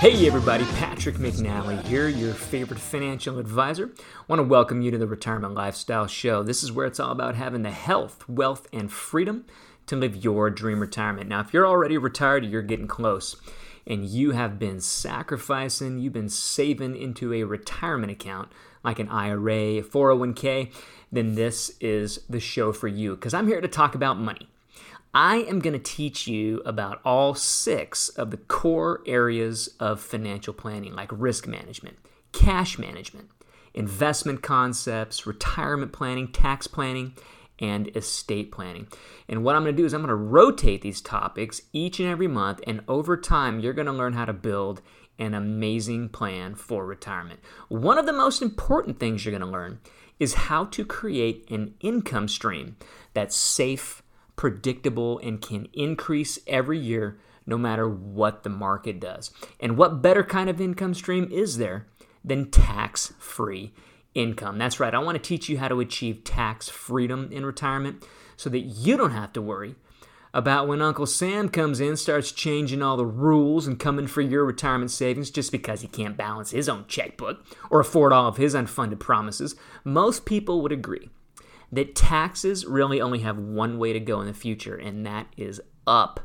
Hey everybody, Patrick McNally here, your favorite financial advisor. I want to welcome you to the Retirement Lifestyle Show. This is where it's all about having the health, wealth, and freedom to live your dream retirement. Now, if you're already retired, you're getting close, and you have been sacrificing, you've been saving into a retirement account like an IRA, 401k, then this is the show for you because I'm here to talk about money. I am going to teach you about all six of the core areas of financial planning, like risk management, cash management, investment concepts, retirement planning, tax planning, and estate planning. And what I'm going to do is I'm going to rotate these topics each and every month, and over time, you're going to learn how to build an amazing plan for retirement. One of the most important things you're going to learn is how to create an income stream that's safe predictable, and can increase every year no matter what the market does. And what better kind of income stream is there than tax free income? That's right, I want to teach you how to achieve tax freedom in retirement so that you don't have to worry about when Uncle Sam comes in, starts changing all the rules and coming for your retirement savings just because he can't balance his own checkbook or afford all of his unfunded promises. Most people would agree that taxes really only have one way to go in the future, and that is up.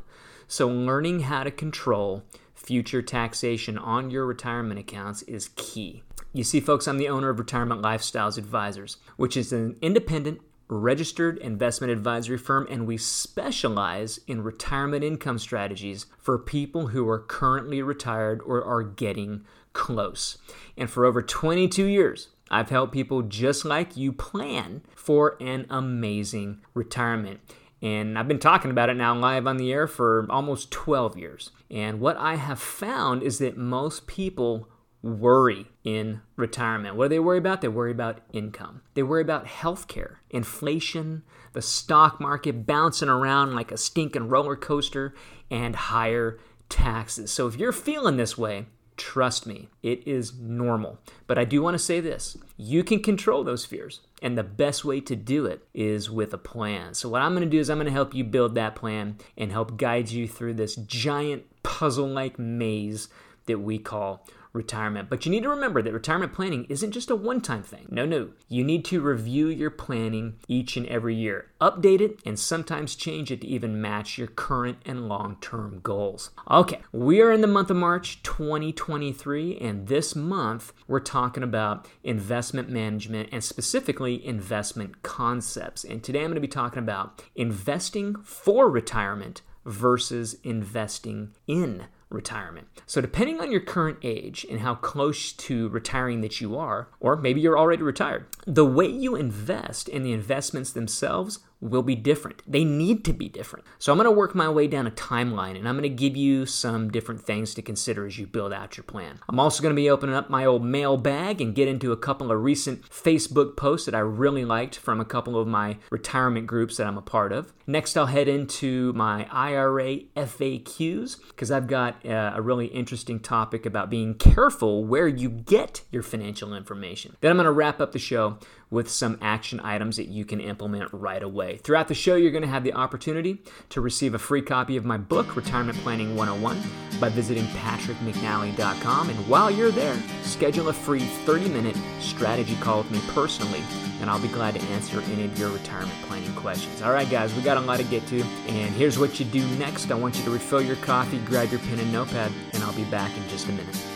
So, learning how to control future taxation on your retirement accounts is key. You see, folks, I'm the owner of Retirement Lifestyles Advisors, which is an independent, registered investment advisory firm, and we specialize in retirement income strategies for people who are currently retired or are getting close. And for over 22 years, I've helped people just like you plan for an amazing retirement. And I've been talking about it now live on the air for almost 12 years. And what I have found is that most people worry in retirement. What do they worry about? They worry about income. They worry about healthcare, inflation, the stock market bouncing around like a stinking roller coaster, and higher taxes. So if you're feeling this way, Trust me, it is normal. But I do want to say this you can control those fears. And the best way to do it is with a plan. So, what I'm going to do is I'm going to help you build that plan and help guide you through this giant puzzle like maze that we call retirement. But you need to remember that retirement planning isn't just a one time thing. No, no. You need to review your planning each and every year, update it, and sometimes change it to even match your current and long term goals. Okay, we are in the month of March 2023, and this month we're talking about investment management and specifically investment concepts. And today I'm going to be talking about investing for retirement versus investing in retirement. So, depending on your current age and how close to retiring that you are, or maybe you're already retired, the way you invest in the investments themselves will be different. They need to be different. So I'm going to work my way down a timeline and I'm going to give you some different things to consider as you build out your plan. I'm also going to be opening up my old mail bag and get into a couple of recent Facebook posts that I really liked from a couple of my retirement groups that I'm a part of. Next, I'll head into my IRA FAQs because I've got uh, a really interesting topic about being careful where you get your financial information. Then I'm going to wrap up the show with some action items that you can implement right away. Throughout the show, you're going to have the opportunity to receive a free copy of my book, Retirement Planning 101, by visiting patrickmcnally.com. And while you're there, schedule a free 30 minute strategy call with me personally, and I'll be glad to answer any of your retirement planning questions. All right, guys, we got a lot to get to, and here's what you do next. I want you to refill your coffee, grab your pen and notepad, and I'll be back in just a minute.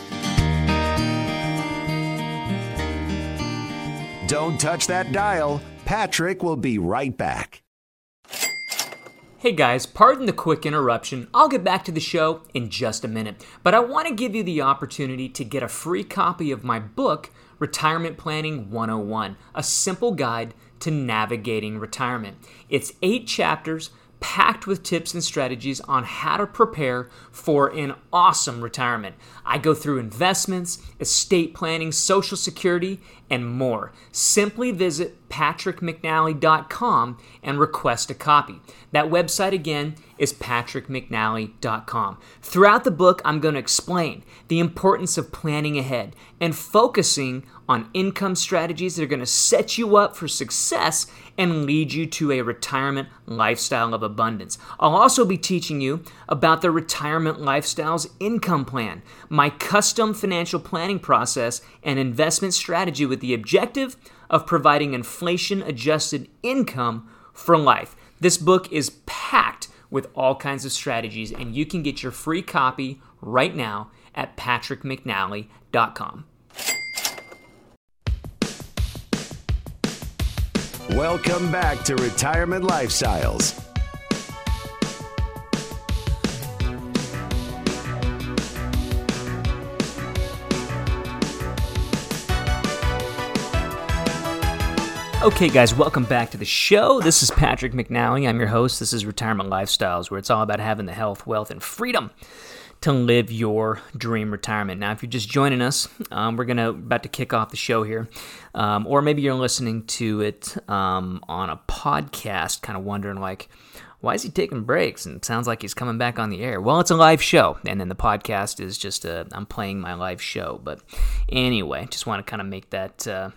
Don't touch that dial. Patrick will be right back. Hey guys, pardon the quick interruption. I'll get back to the show in just a minute, but I want to give you the opportunity to get a free copy of my book, Retirement Planning 101, a simple guide to navigating retirement. It's eight chapters packed with tips and strategies on how to prepare for an awesome retirement. I go through investments, estate planning, social security, and more. Simply visit patrickmcnally.com and request a copy. That website again is patrickmcnally.com. Throughout the book, I'm going to explain the importance of planning ahead and focusing on income strategies that are going to set you up for success and lead you to a retirement lifestyle of abundance. I'll also be teaching you about the Retirement Lifestyles Income Plan, my custom financial planning process and investment strategy with the objective of providing inflation adjusted income for life. This book is packed with all kinds of strategies, and you can get your free copy right now at patrickmcnally.com. Welcome back to Retirement Lifestyles. Okay, guys, welcome back to the show. This is Patrick McNally. I'm your host. This is Retirement Lifestyles, where it's all about having the health, wealth, and freedom to live your dream retirement. Now, if you're just joining us, um, we're gonna about to kick off the show here, um, or maybe you're listening to it um, on a podcast, kind of wondering like, why is he taking breaks? And sounds like he's coming back on the air. Well, it's a live show, and then the podcast is just I'm playing my live show. But anyway, just want to kind of make that. Uh,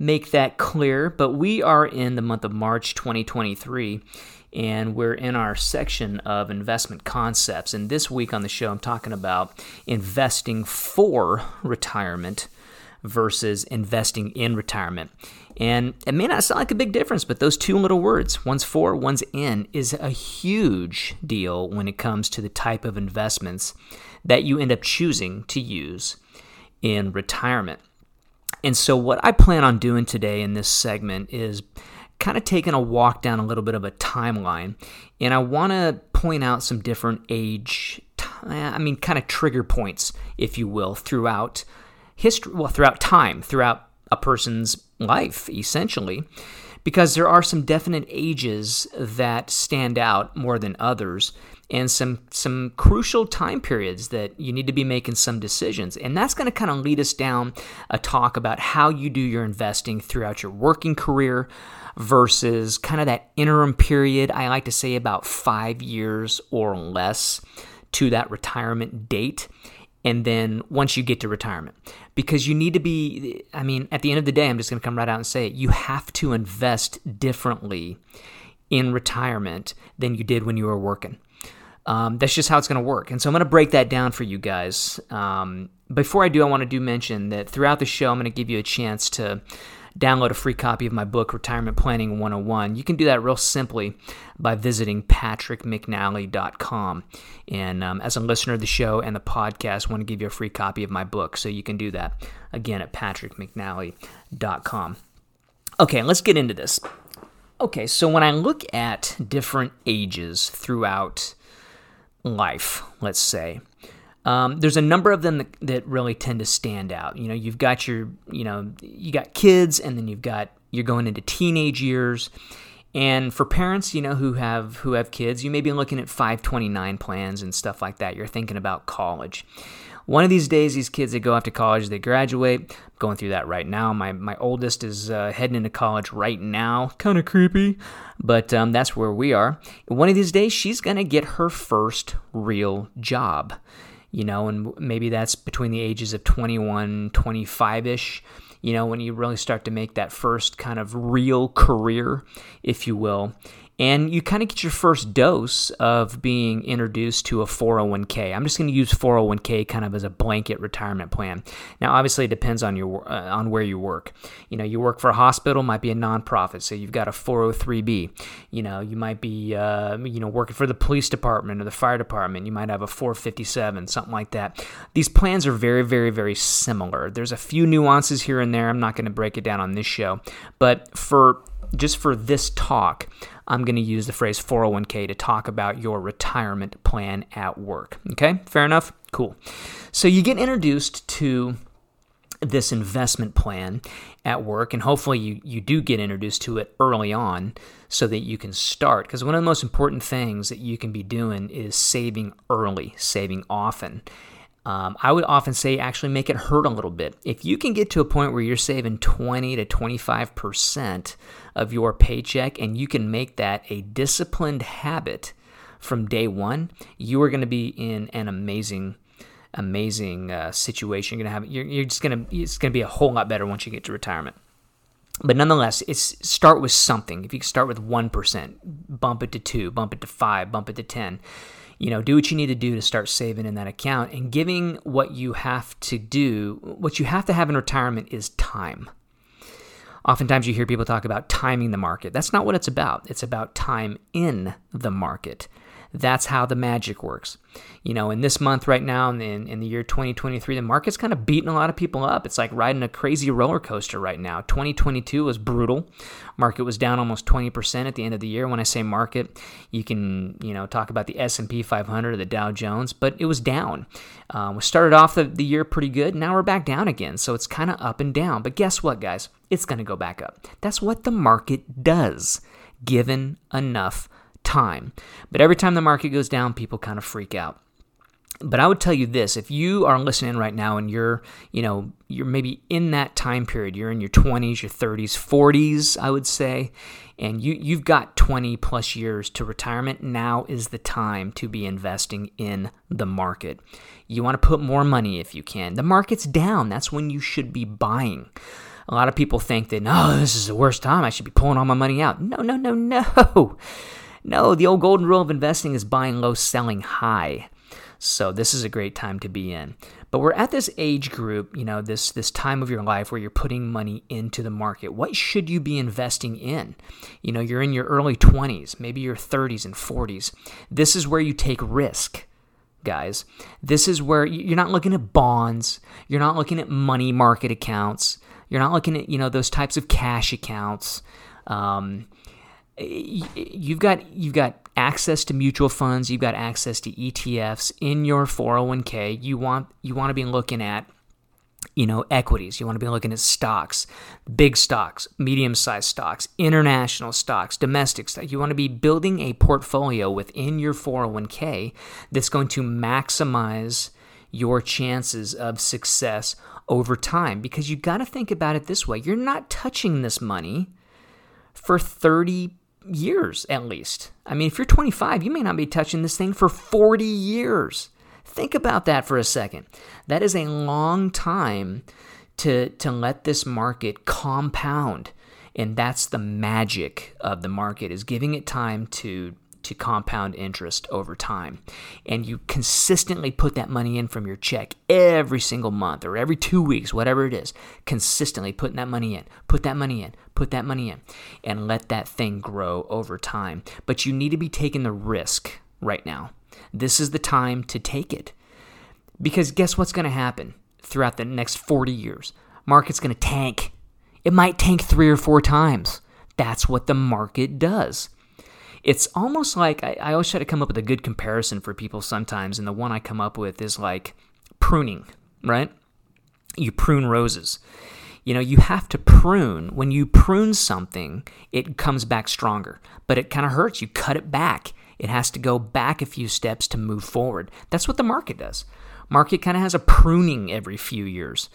make that clear, but we are in the month of March 2023 and we're in our section of investment concepts. And this week on the show, I'm talking about investing for retirement versus investing in retirement. And it may not sound like a big difference, but those two little words, one's for, one's in, is a huge deal when it comes to the type of investments that you end up choosing to use in retirement. And so, what I plan on doing today in this segment is kind of taking a walk down a little bit of a timeline. And I want to point out some different age, I mean, kind of trigger points, if you will, throughout history, well, throughout time, throughout a person's life, essentially. Because there are some definite ages that stand out more than others and some some crucial time periods that you need to be making some decisions. And that's going to kind of lead us down a talk about how you do your investing throughout your working career versus kind of that interim period. I like to say about 5 years or less to that retirement date and then once you get to retirement because you need to be i mean at the end of the day i'm just going to come right out and say it you have to invest differently in retirement than you did when you were working um, that's just how it's going to work. And so I'm going to break that down for you guys. Um, before I do, I want to do mention that throughout the show, I'm going to give you a chance to download a free copy of my book, Retirement Planning 101. You can do that real simply by visiting patrickmcnally.com. And um, as a listener of the show and the podcast, I want to give you a free copy of my book. So you can do that again at patrickmcnally.com. Okay, let's get into this. Okay, so when I look at different ages throughout life, let's say. Um, there's a number of them that, that, really tend to stand out. You know, you've got your, you know, you got kids, and then you've got you're going into teenage years. And for parents, you know, who have who have kids, you may be looking at 529 plans and stuff like that. You're thinking about college. One of these days, these kids that go off to college, they graduate. I'm going through that right now. My my oldest is uh, heading into college right now. Kind of creepy, but um, that's where we are. One of these days, she's gonna get her first real job. You know, and maybe that's between the ages of 21, 25 ish you know, when you really start to make that first kind of real career, if you will. And you kind of get your first dose of being introduced to a 401k. I'm just going to use 401k kind of as a blanket retirement plan. Now, obviously, it depends on your uh, on where you work. You know, you work for a hospital, might be a nonprofit, so you've got a 403b. You know, you might be uh, you know working for the police department or the fire department. You might have a 457, something like that. These plans are very, very, very similar. There's a few nuances here and there. I'm not going to break it down on this show, but for just for this talk, I'm going to use the phrase 401k to talk about your retirement plan at work. Okay, fair enough? Cool. So you get introduced to this investment plan at work, and hopefully you, you do get introduced to it early on so that you can start. Because one of the most important things that you can be doing is saving early, saving often. Um, I would often say actually make it hurt a little bit. If you can get to a point where you're saving 20 to 25% of your paycheck and you can make that a disciplined habit from day one, you are going to be in an amazing, amazing uh, situation. You're to have, you're, you're just going to, it's going to be a whole lot better once you get to retirement. But nonetheless, it's start with something. If you start with 1%, bump it to 2, bump it to 5, bump it to 10 you know, do what you need to do to start saving in that account and giving what you have to do, what you have to have in retirement is time. Oftentimes you hear people talk about timing the market. That's not what it's about. It's about time in the market. That's how the magic works. You know, in this month right now, in, in the year 2023, the market's kind of beating a lot of people up. It's like riding a crazy roller coaster right now. 2022 was brutal. Market was down almost 20% at the end of the year. When I say market, you can, you know, talk about the S&P 500 or the Dow Jones, but it was down. Um, we started off the, the year pretty good. Now we're back down again. So it's kind of up and down. But guess what, guys? It's going to go back up. That's what the market does, given enough time. But every time the market goes down, people kind of freak out. But I would tell you this, if you are listening right now and you're, you know, you're maybe in that time period, you're in your 20s, your 30s, 40s, I would say, and you you've got 20 plus years to retirement, now is the time to be investing in the market. You want to put more money if you can. The market's down, that's when you should be buying. A lot of people think that, "No, this is the worst time. I should be pulling all my money out." No, no, no, no. No, the old golden rule of investing is buying low, selling high. So this is a great time to be in. But we're at this age group, you know, this this time of your life where you're putting money into the market. What should you be investing in? You know, you're in your early 20s, maybe your 30s and 40s. This is where you take risk. Guys, this is where you're not looking at bonds, you're not looking at money market accounts, you're not looking at, you know, those types of cash accounts. Um, you've got you've got access to mutual funds, you've got access to ETFs in your 401k. You want you want to be looking at you know equities. You want to be looking at stocks, big stocks, medium-sized stocks, international stocks, domestic stocks. You want to be building a portfolio within your 401k that's going to maximize your chances of success over time because you got to think about it this way. You're not touching this money for 30 years at least. I mean, if you're 25, you may not be touching this thing for 40 years. Think about that for a second. That is a long time to, to let this market compound. And that's the magic of the market is giving it time to to compound interest over time. And you consistently put that money in from your check every single month or every two weeks, whatever it is, consistently putting that money in, put that money in, put that money in, and let that thing grow over time. But you need to be taking the risk right now. This is the time to take it. Because guess what's going to happen throughout the next 40 years? Market's going to tank. It might tank three or four times. That's what the market does. It's almost like I, I always try to come up with a good comparison for people sometimes, and the one I come up with is like pruning, right? You prune roses. You know, you have to prune. When you prune something, it comes back stronger, but it kind of hurts. You cut it back. It has to go back a few steps to move forward. That's what the market does. Market kind of has a pruning every few years.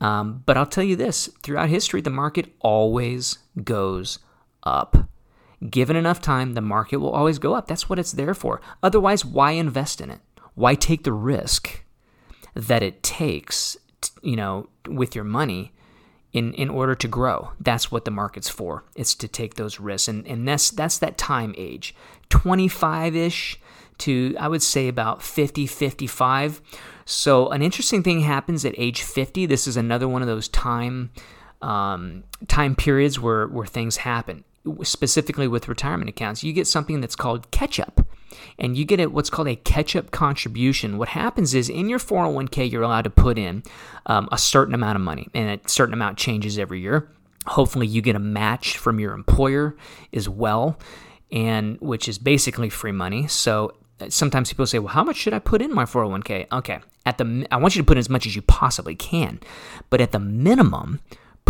Um, but I'll tell you this throughout history, the market always goes up. Given enough time, the market will always go up. That's what it's there for. Otherwise, why invest in it? Why take the risk that it takes, you know, with your money in, in order to grow. That's what the market's for. It's to take those risks. And, and that's, that's that time age 25 ish to, I would say, about 50, 55. So, an interesting thing happens at age 50. This is another one of those time. Um, time periods where, where things happen specifically with retirement accounts, you get something that's called catch up. And you get a, what's called a catch up contribution. What happens is in your 401k, you're allowed to put in um, a certain amount of money, and a certain amount changes every year. Hopefully, you get a match from your employer as well, and which is basically free money. So uh, sometimes people say, "Well, how much should I put in my 401k?" Okay, at the I want you to put in as much as you possibly can, but at the minimum,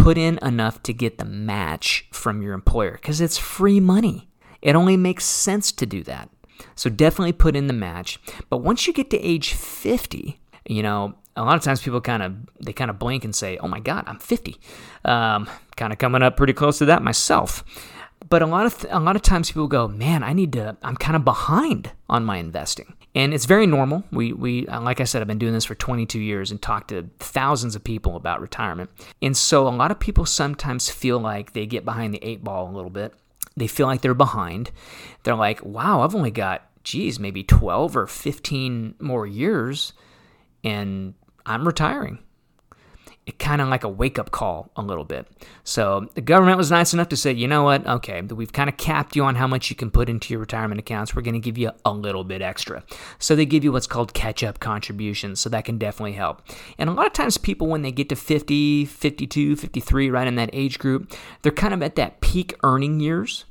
put in enough to get the match from your employer because it's free money. It only makes sense to do that. So definitely put in the match. But once you get to age 50, you know, a lot of times people kind of they kind of blink and say, "Oh my God, I'm 50." Um, kind of coming up pretty close to that myself. But a lot of th- a lot of times people go, "Man, I need to. I'm kind of behind on my investing." And it's very normal. We, we, uh, like I said, I've been doing this for 22 years and talked to thousands of people about retirement. And so a lot of people sometimes feel like they get behind the eight ball a little bit. They feel like they're behind. They're like, wow, I've only got, geez, maybe 12 or 15 more years and I'm retiring it kind of like a wake up call a little bit. So the government was nice enough to say, you know what, okay, we've kind of capped you on how much you can put into your retirement accounts. We're going to give you a little bit extra. So they give you what's called catch up contributions. So that can definitely help. And a lot of times people, when they get to 50, 52, 53, right in that age group, they're kind of at that peak earning years.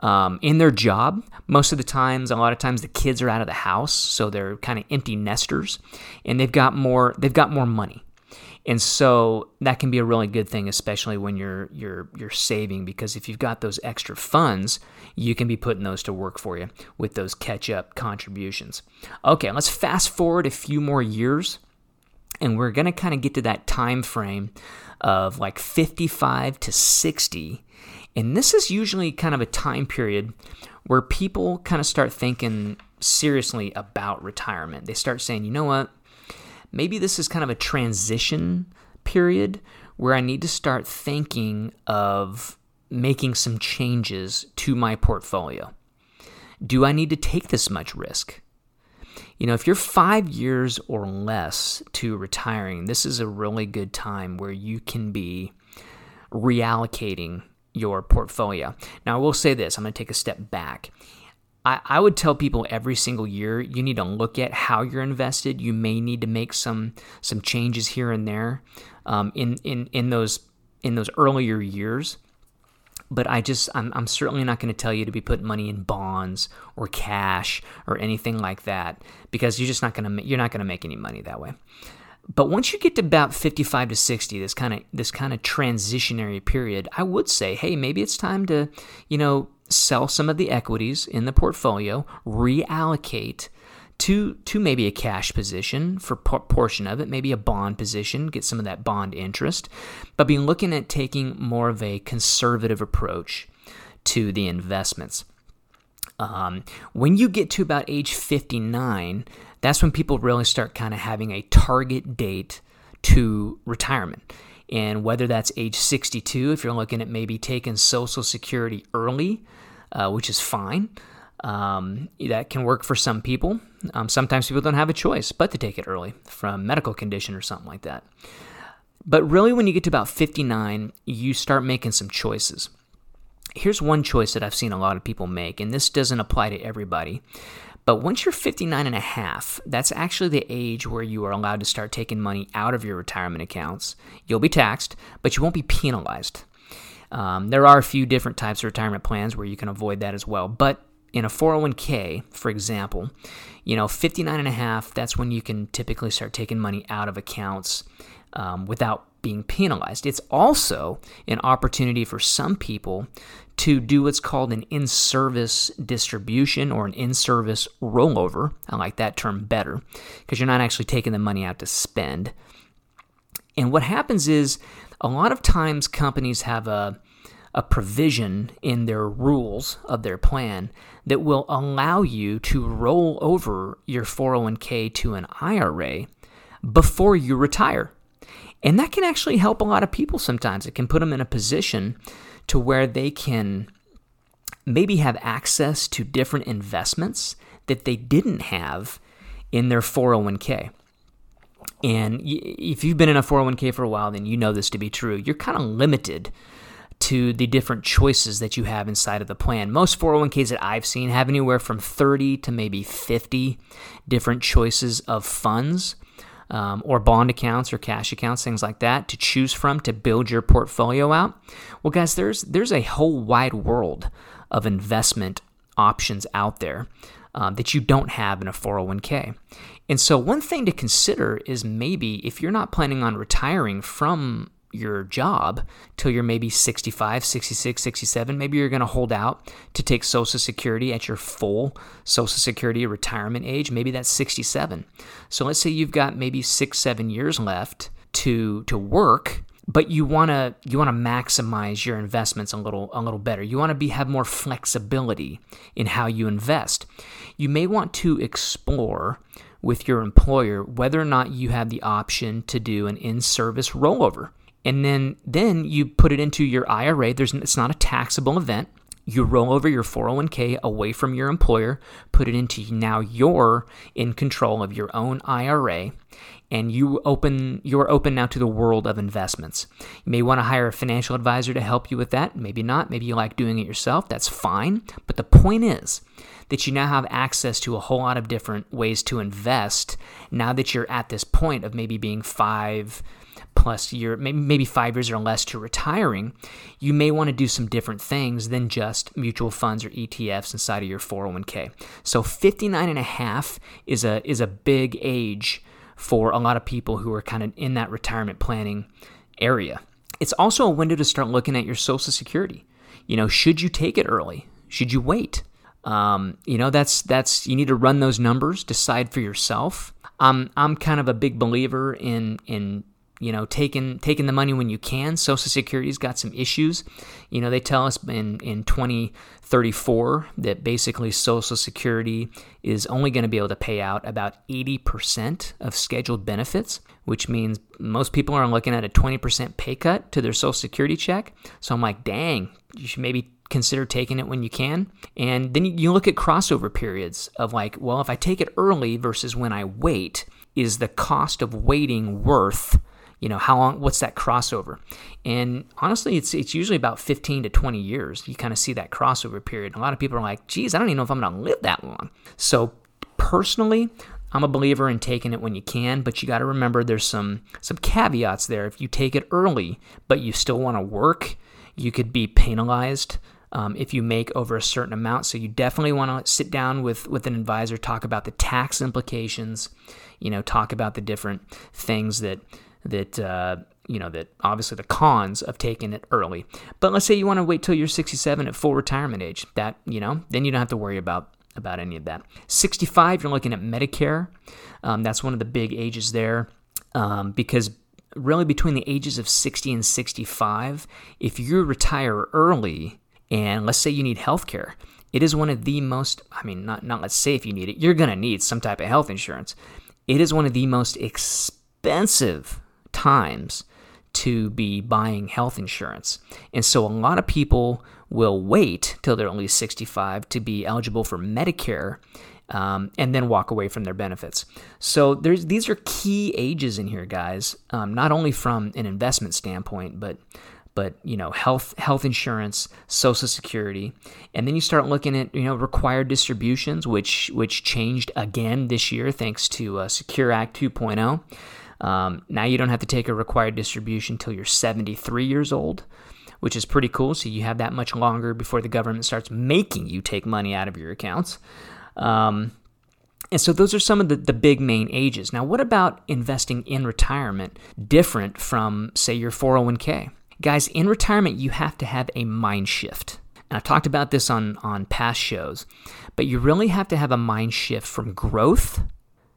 Um, in their job. Most of the times, a lot of times, the kids are out of the house, so they're kind of empty nesters, and they've got more. They've got more money. And so that can be a really good thing, especially when you're you're you're saving, because if you've got those extra funds, you can be putting those to work for you with those catch-up contributions. Okay, let's fast forward a few more years, and we're gonna kind of get to that time frame of like 55 to 60. And this is usually kind of a time period where people kind of start thinking seriously about retirement. They start saying, you know what? Maybe this is kind of a transition period where I need to start thinking of making some changes to my portfolio. Do I need to take this much risk? You know, if you're five years or less to retiring, this is a really good time where you can be reallocating your portfolio. Now, I will say this I'm going to take a step back. I, I would tell people every single year you need to look at how you're invested. You may need to make some some changes here and there um, in in in those in those earlier years. But I just I'm, I'm certainly not going to tell you to be putting money in bonds or cash or anything like that because you're just not going to you're not going to make any money that way. But once you get to about 55 to 60, this kind of this kind of transitionary period, I would say, hey, maybe it's time to, you know, sell some of the equities in the portfolio, reallocate to to maybe a cash position for por- portion of it, maybe a bond position, get some of that bond interest, but be looking at taking more of a conservative approach to the investments. Um, when you get to about age 59, that's when people really start kind of having a target date to retirement. And whether that's age 62, if you're looking at maybe taking Social Security early, uh, which is fine. Um, that can work for some people. Um, sometimes people don't have a choice but to take it early from medical condition or something like that. But really, when you get to about 59, you start making some choices. Here's one choice that I've seen a lot of people make, and this doesn't apply to everybody. But once you're 59 and a half, that's actually the age where you are allowed to start taking money out of your retirement accounts. You'll be taxed, but you won't be penalized. Um, there are a few different types of retirement plans where you can avoid that as well. But in a 401k, for example, you know, 59 and a half, that's when you can typically start taking money out of accounts um, without being penalized. It's also an opportunity for some people to do what's called an in service distribution or an in service rollover. I like that term better because you're not actually taking the money out to spend. And what happens is a lot of times companies have a a provision in their rules of their plan that will allow you to roll over your 401k to an IRA before you retire. And that can actually help a lot of people sometimes. It can put them in a position to where they can maybe have access to different investments that they didn't have in their 401k. And if you've been in a 401k for a while, then you know this to be true. You're kind of limited to the different choices that you have inside of the plan. Most 401ks that I've seen have anywhere from 30 to maybe 50 different choices of funds. Um, or bond accounts or cash accounts, things like that, to choose from to build your portfolio out. Well, guys, there's there's a whole wide world of investment options out there um, that you don't have in a 401k. And so, one thing to consider is maybe if you're not planning on retiring from your job till you're maybe 65, 66, 67. Maybe you're going to hold out to take Social Security at your full Social Security retirement age. Maybe that's 67. So let's say you've got maybe six, seven years left to to work but you want to you want to maximize your investments a little a little better. You want to be have more flexibility in how you invest. You may want to explore with your employer whether or not you have the option to do an in-service rollover and then then you put it into your IRA. There's it's not a taxable event. You roll over your 401k away from your employer, put it into now you're in control of your own IRA, and you open you're open now to the world of investments. You may want to hire a financial advisor to help you with that. Maybe not. Maybe you like doing it yourself. That's fine. But the point is that you now have access to a whole lot of different ways to invest now that you're at this point of maybe being five plus year, maybe, five years or less to retiring, you may want to do some different things than just mutual funds or ETFs inside of your 401k. So 59 and a half is a is a big age for a lot of people who are kind of in that retirement planning area. It's also a window to start looking at your social security. You know, should you take it early? Should you wait? Um, you know, that's that's you need to run those numbers, decide for yourself. Um, I'm kind of a big believer in in you know, taking taking the money when you can. Social Security's got some issues. You know, they tell us in in 2034 that basically Social Security is only going to be able to pay out about 80% of scheduled benefits, which means most people are looking at a 20% pay cut to their Social Security check. So I'm like, dang, you should maybe consider taking it when you can. And then you look at crossover periods of like, well, if I take it early versus when I wait, is the cost of waiting worth you know how long what's that crossover? And honestly it's it's usually about 15 to 20 years you kind of see that crossover period. A lot of people are like geez i don't even know if i'm going to live that long. So personally i'm a believer in taking it when you can but you got to remember there's some some caveats there. If you take it early but you still want to work you could be penalized um, if you make over a certain amount. So you definitely want to sit down with with an advisor talk about the tax implications you know talk about the different things that that uh, you know that obviously the cons of taking it early. But let's say you want to wait till you're 67 at full retirement age. That you know, then you don't have to worry about about any of that. 65, you're looking at Medicare. Um, that's one of the big ages there um, because really between the ages of 60 and 65, if you retire early and let's say you need health care, it is one of the most, I mean, not, not let's say if you need it, you're going to need some type of health insurance. It is one of the most expensive times to be buying health insurance. And so a lot of people will wait till they're only 65 to be eligible for Medicare um, and then walk away from their benefits. So there's these are key ages in here, guys. Um, not only from an investment standpoint, but but you know health health insurance, Social Security, and then you start looking at you know required distributions, which which changed again this year thanks to uh, Secure Act 2.0. Um, now you don't have to take a required distribution until you're 73 years old, which is pretty cool. So you have that much longer before the government starts making you take money out of your accounts. Um, and so those are some of the, the big main ages. Now, what about investing in retirement different from, say, your 401k? Guys, in retirement, you have to have a mind shift. And I've talked about this on, on past shows, but you really have to have a mind shift from growth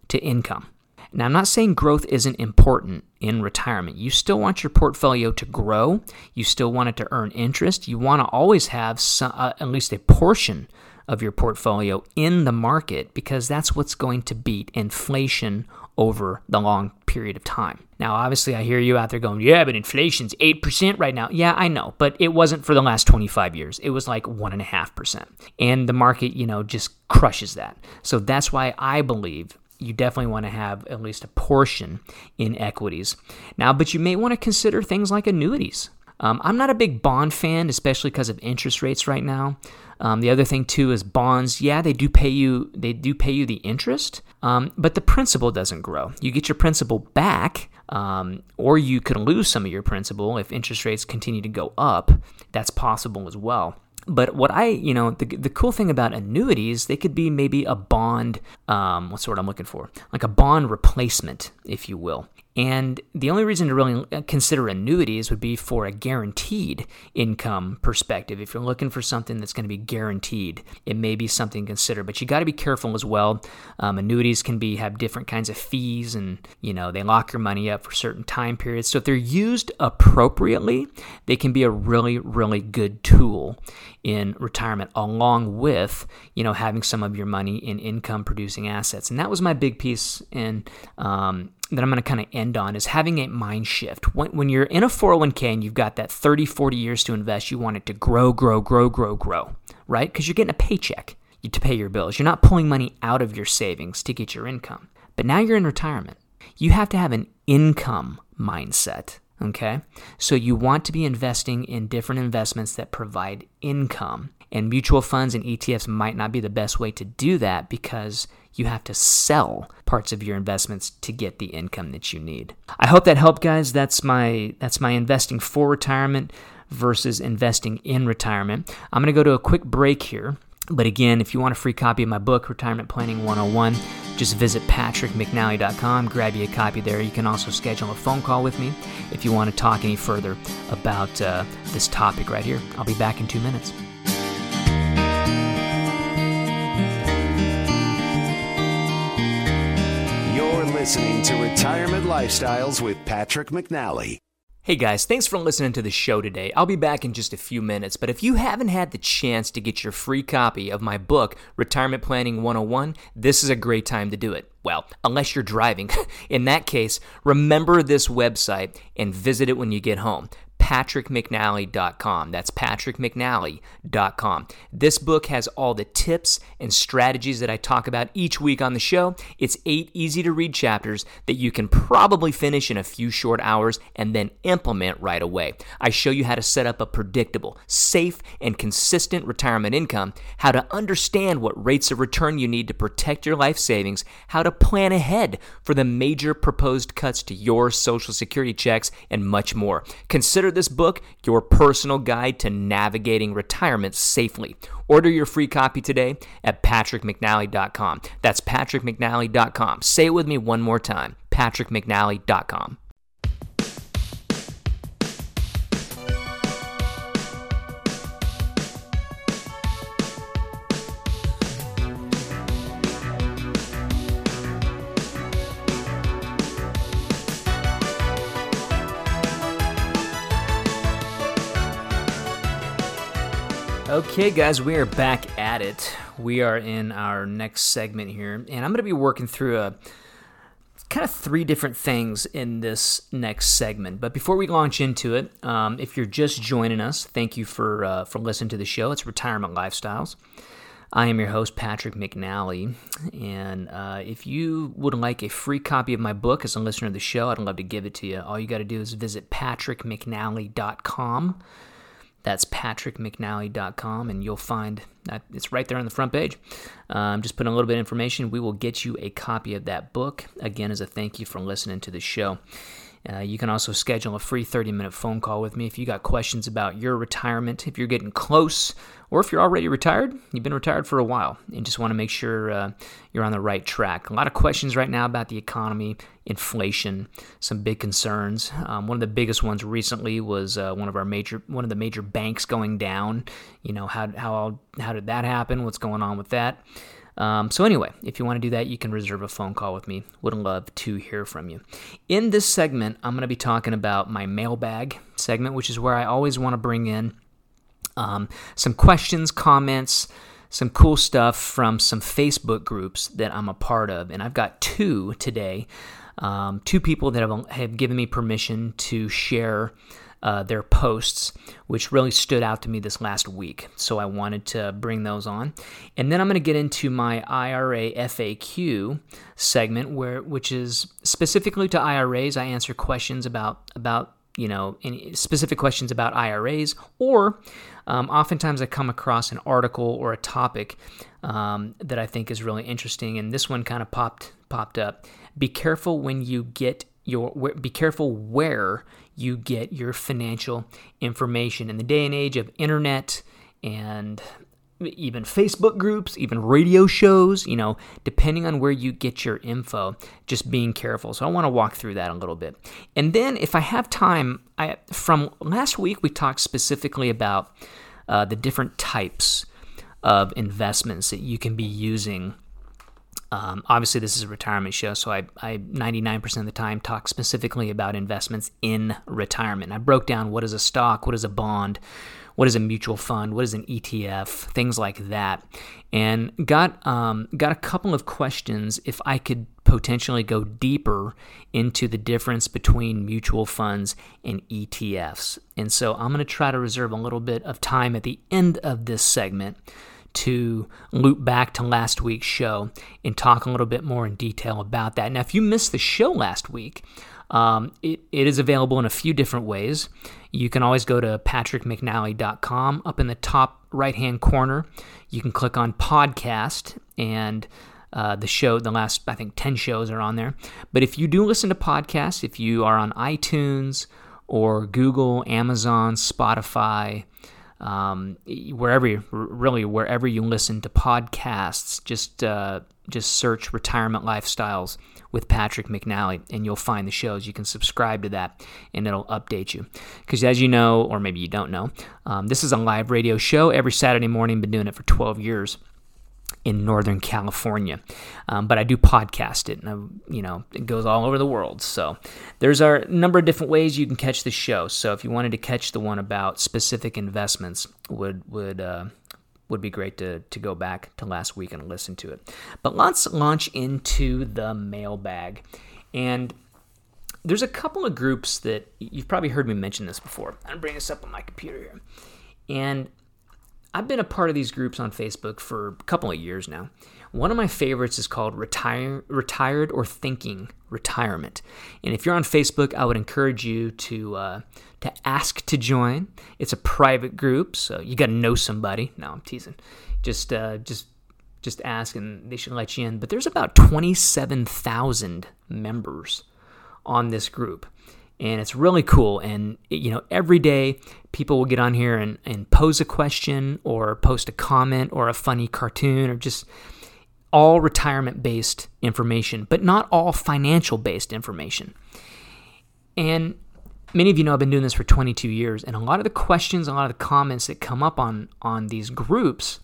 to income. Now, I'm not saying growth isn't important in retirement. You still want your portfolio to grow. You still want it to earn interest. You want to always have some, uh, at least a portion of your portfolio in the market because that's what's going to beat inflation over the long period of time. Now, obviously, I hear you out there going, yeah, but inflation's 8% right now. Yeah, I know, but it wasn't for the last 25 years. It was like 1.5%. And the market, you know, just crushes that. So that's why I believe you definitely want to have at least a portion in equities. Now, but you may want to consider things like annuities. Um, I'm not a big bond fan, especially because of interest rates right now. Um, the other thing too is bonds. Yeah, they do pay you. They do pay you the interest, um, but the principal doesn't grow. You get your principal back, um, or you could lose some of your principal if interest rates continue to go up. That's possible as well. But what I, you know, the, the cool thing about annuities, they could be maybe a bond, um, what's the word I'm looking for? Like a bond replacement, if you will. And the only reason to really consider annuities would be for a guaranteed income perspective. If you're looking for something that's going to be guaranteed, it may be something to consider. But you got to be careful as well. Um, annuities can be have different kinds of fees, and you know they lock your money up for certain time periods. So if they're used appropriately, they can be a really really good tool in retirement, along with you know having some of your money in income producing assets. And that was my big piece in um, that I'm going to kind of end on is having a mind shift. When, when you're in a 401k and you've got that 30, 40 years to invest, you want it to grow, grow, grow, grow, grow, right? Because you're getting a paycheck to pay your bills. You're not pulling money out of your savings to get your income. But now you're in retirement. You have to have an income mindset. Okay. So you want to be investing in different investments that provide income. And mutual funds and ETFs might not be the best way to do that because you have to sell parts of your investments to get the income that you need. I hope that helped guys. That's my that's my investing for retirement versus investing in retirement. I'm going to go to a quick break here. But again, if you want a free copy of my book, Retirement Planning 101, just visit patrickmcnally.com, grab you a copy there. You can also schedule a phone call with me if you want to talk any further about uh, this topic right here. I'll be back in two minutes. You're listening to Retirement Lifestyles with Patrick McNally. Hey guys, thanks for listening to the show today. I'll be back in just a few minutes, but if you haven't had the chance to get your free copy of my book, Retirement Planning 101, this is a great time to do it. Well, unless you're driving. in that case, remember this website and visit it when you get home patrickmcnally.com. That's patrickmcnally.com. This book has all the tips and strategies that I talk about each week on the show. It's eight easy to read chapters that you can probably finish in a few short hours and then implement right away. I show you how to set up a predictable, safe, and consistent retirement income, how to understand what rates of return you need to protect your life savings, how to plan ahead for the major proposed cuts to your Social Security checks, and much more. Consider this book your personal guide to navigating retirement safely. Order your free copy today at patrickmcnally.com. That's patrickmcnally.com. Say it with me one more time patrickmcnally.com. Okay, guys, we are back at it. We are in our next segment here, and I'm going to be working through a kind of three different things in this next segment. But before we launch into it, um, if you're just joining us, thank you for uh, for listening to the show. It's Retirement Lifestyles. I am your host, Patrick McNally. And uh, if you would like a free copy of my book as a listener of the show, I'd love to give it to you. All you got to do is visit patrickmcnally.com that's patrickmcnally.com, and you'll find that it's right there on the front page. Um, just put in a little bit of information. We will get you a copy of that book, again, as a thank you for listening to the show. Uh, you can also schedule a free 30 minute phone call with me if you got questions about your retirement, if you're getting close, or if you're already retired, you've been retired for a while, and just want to make sure uh, you're on the right track. A lot of questions right now about the economy, inflation, some big concerns. Um, one of the biggest ones recently was uh, one of our major, one of the major banks going down. You know how how how did that happen? What's going on with that? Um, so, anyway, if you want to do that, you can reserve a phone call with me. Would love to hear from you. In this segment, I'm going to be talking about my mailbag segment, which is where I always want to bring in um, some questions, comments, some cool stuff from some Facebook groups that I'm a part of, and I've got two today. Um, two people that have, have given me permission to share uh, their posts, which really stood out to me this last week. So I wanted to bring those on, and then I'm going to get into my IRA FAQ segment, where which is specifically to IRAs. I answer questions about about you know, any specific questions about IRAs, or um, oftentimes I come across an article or a topic um, that I think is really interesting, and this one kind of popped popped up. Be careful when you get your be careful where you get your financial information in the day and age of internet and even Facebook groups, even radio shows, you know, depending on where you get your info, just being careful. So I want to walk through that a little bit. And then if I have time, I from last week we talked specifically about uh, the different types of investments that you can be using. Um, obviously, this is a retirement show, so I, I 99% of the time talk specifically about investments in retirement. I broke down what is a stock, what is a bond, what is a mutual fund, what is an ETF, things like that, and got um, got a couple of questions if I could potentially go deeper into the difference between mutual funds and ETFs. And so I'm going to try to reserve a little bit of time at the end of this segment to loop back to last week's show and talk a little bit more in detail about that. Now, if you missed the show last week, um, it, it is available in a few different ways. You can always go to patrickmcnally.com. Up in the top right hand corner, you can click on podcast and uh, the show, the last, I think, 10 shows are on there. But if you do listen to podcasts, if you are on iTunes or Google, Amazon, Spotify, um, wherever, really, wherever you listen to podcasts, just uh, just search retirement lifestyles with Patrick McNally, and you'll find the shows. You can subscribe to that, and it'll update you. Because as you know, or maybe you don't know, um, this is a live radio show every Saturday morning. Been doing it for 12 years in Northern California. Um, but I do podcast it, and I, you know it goes all over the world. So there's a number of different ways you can catch the show. So if you wanted to catch the one about specific investments, would would uh, would be great to, to go back to last week and listen to it. But let's launch into the mailbag. And there's a couple of groups that you've probably heard me mention this before. I'm going to bring this up on my computer here. And I've been a part of these groups on Facebook for a couple of years now. One of my favorites is called Retire, Retired or Thinking Retirement. And if you're on Facebook, I would encourage you to uh, to ask to join. It's a private group, so you got to know somebody. No, I'm teasing. Just uh, just just ask, and they should let you in. But there's about 27,000 members on this group and it's really cool. And you know, every day people will get on here and, and pose a question or post a comment or a funny cartoon or just all retirement based information, but not all financial based information. And many of you know I've been doing this for 22 years, and a lot of the questions, a lot of the comments that come up on on these groups,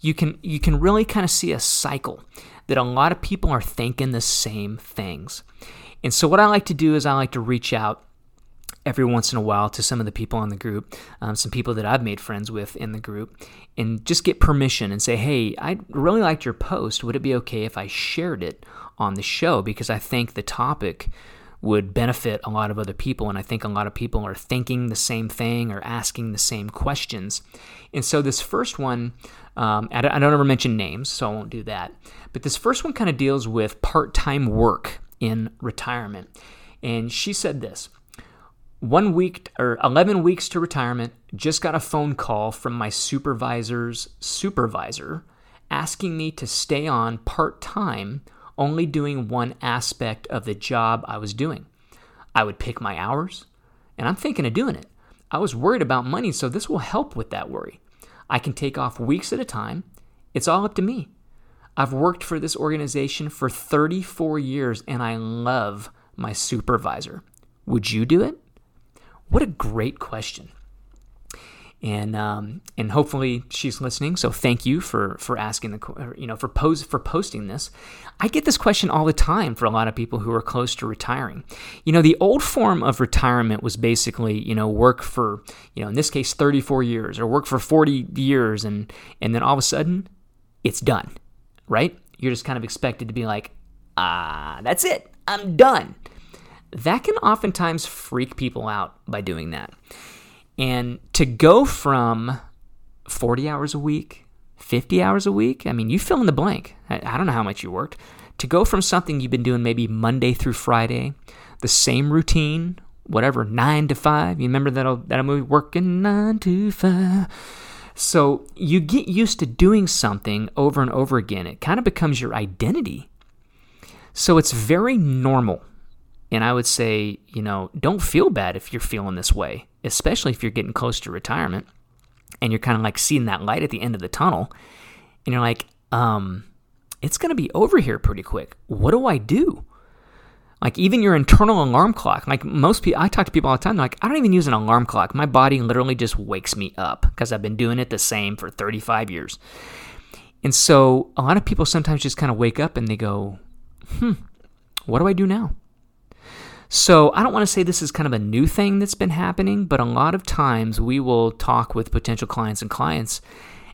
you can you can really kind of see a cycle that a lot of people are thinking the same things. And so what I like to do is I like to reach out every once in a while to some of the people in the group, um, some people that I've made friends with in the group, and just get permission and say, hey, I really liked your post. Would it be okay if I shared it on the show? Because I think the topic would benefit a lot of other people. And I think a lot of people are thinking the same thing or asking the same questions. And so this first one, um, I don't ever mention names, so I won't do that. But this first one kind of deals with part time work in retirement. And she said this one week or 11 weeks to retirement, just got a phone call from my supervisor's supervisor asking me to stay on part time, only doing one aspect of the job I was doing. I would pick my hours, and I'm thinking of doing it. I was worried about money, so this will help with that worry. I can take off weeks at a time. It's all up to me. I've worked for this organization for 34 years and I love my supervisor. Would you do it? What a great question. and um, and hopefully she's listening. So thank you for for asking the you know for pose for posting this. I get this question all the time for a lot of people who are close to retiring. You know, the old form of retirement was basically you know work for you know in this case 34 years or work for 40 years and and then all of a sudden it's done, right? You're just kind of expected to be like, ah, that's it, I'm done. That can oftentimes freak people out by doing that. And to go from 40 hours a week, 50 hours a week, I mean, you fill in the blank. I, I don't know how much you worked. To go from something you've been doing maybe Monday through Friday, the same routine, whatever, nine to five. You remember that, that movie, Working Nine to Five? So you get used to doing something over and over again. It kind of becomes your identity. So it's very normal. And I would say, you know, don't feel bad if you're feeling this way especially if you're getting close to retirement and you're kind of like seeing that light at the end of the tunnel and you're like, um, it's going to be over here pretty quick. What do I do? Like even your internal alarm clock. Like most people, I talk to people all the time. like, I don't even use an alarm clock. My body literally just wakes me up because I've been doing it the same for 35 years. And so a lot of people sometimes just kind of wake up and they go, hmm, what do I do now? So I don't want to say this is kind of a new thing that's been happening, but a lot of times we will talk with potential clients and clients,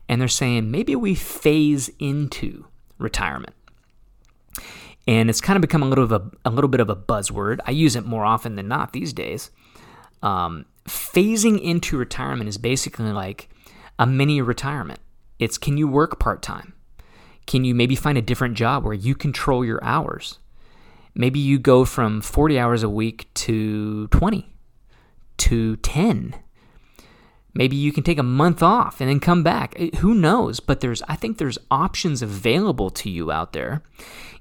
and they're saying maybe we phase into retirement. And it's kind of become a little of a, a little bit of a buzzword. I use it more often than not these days. Um, phasing into retirement is basically like a mini retirement. It's can you work part time? Can you maybe find a different job where you control your hours? Maybe you go from 40 hours a week to 20, to 10. Maybe you can take a month off and then come back. Eh, who knows? But there's I think there's options available to you out there.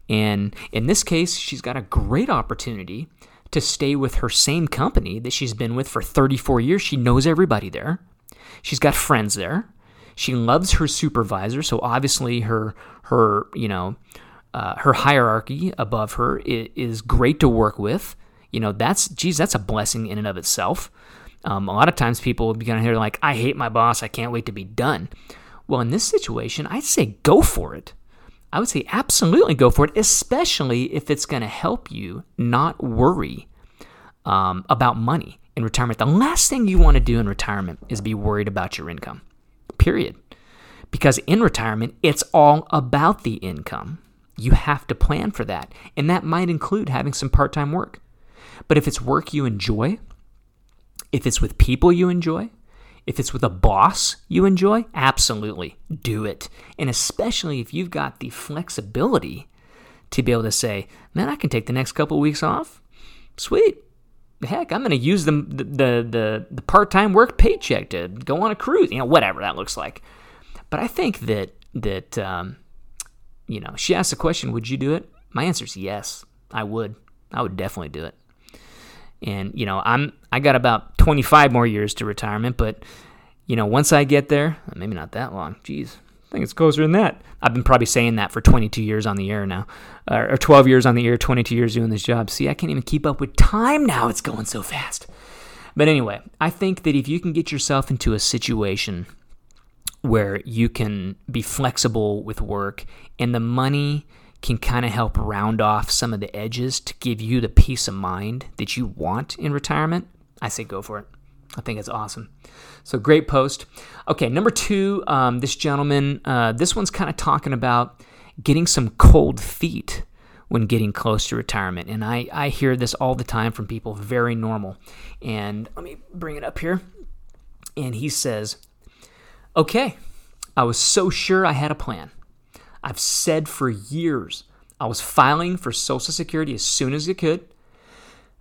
And in this case, she's got a great opportunity to stay with her same company that she's been with for 34 years. She knows everybody there. She's got friends there. She loves her supervisor, so obviously her her, you know, uh, her hierarchy above her is, is, great to work with. You know, that's, geez, that's a blessing in and of itself. Um, a lot of times people will be going to hear, like, I hate my boss. I can't wait to be done. Well, in this situation, I'd say go for it. I would say absolutely go for it, especially if it's going to help you not worry um, about money in retirement. The last thing you want to do in retirement is be worried about your income, period. Because in retirement, it's all about the income. You have to plan for that. And that might include having some part time work. But if it's work you enjoy, if it's with people you enjoy, if it's with a boss you enjoy, absolutely do it. And especially if you've got the flexibility to be able to say, man, I can take the next couple of weeks off. Sweet. Heck, I'm going to use the, the, the, the part time work paycheck to go on a cruise, you know, whatever that looks like. But I think that, that um, you know, she asked the question, would you do it? My answer is yes, I would. I would definitely do it. And, you know, I'm I got about 25 more years to retirement, but you know, once I get there, maybe not that long. Jeez. I think it's closer than that. I've been probably saying that for 22 years on the air now, or 12 years on the air, 22 years doing this job. See, I can't even keep up with time now. It's going so fast. But anyway, I think that if you can get yourself into a situation where you can be flexible with work and the money can kind of help round off some of the edges to give you the peace of mind that you want in retirement, I say go for it. I think it's awesome. So great post. Okay, number two, um, this gentleman, uh, this one's kind of talking about getting some cold feet when getting close to retirement. And I, I hear this all the time from people, very normal. And let me bring it up here. And he says, Okay, I was so sure I had a plan. I've said for years I was filing for Social Security as soon as I could.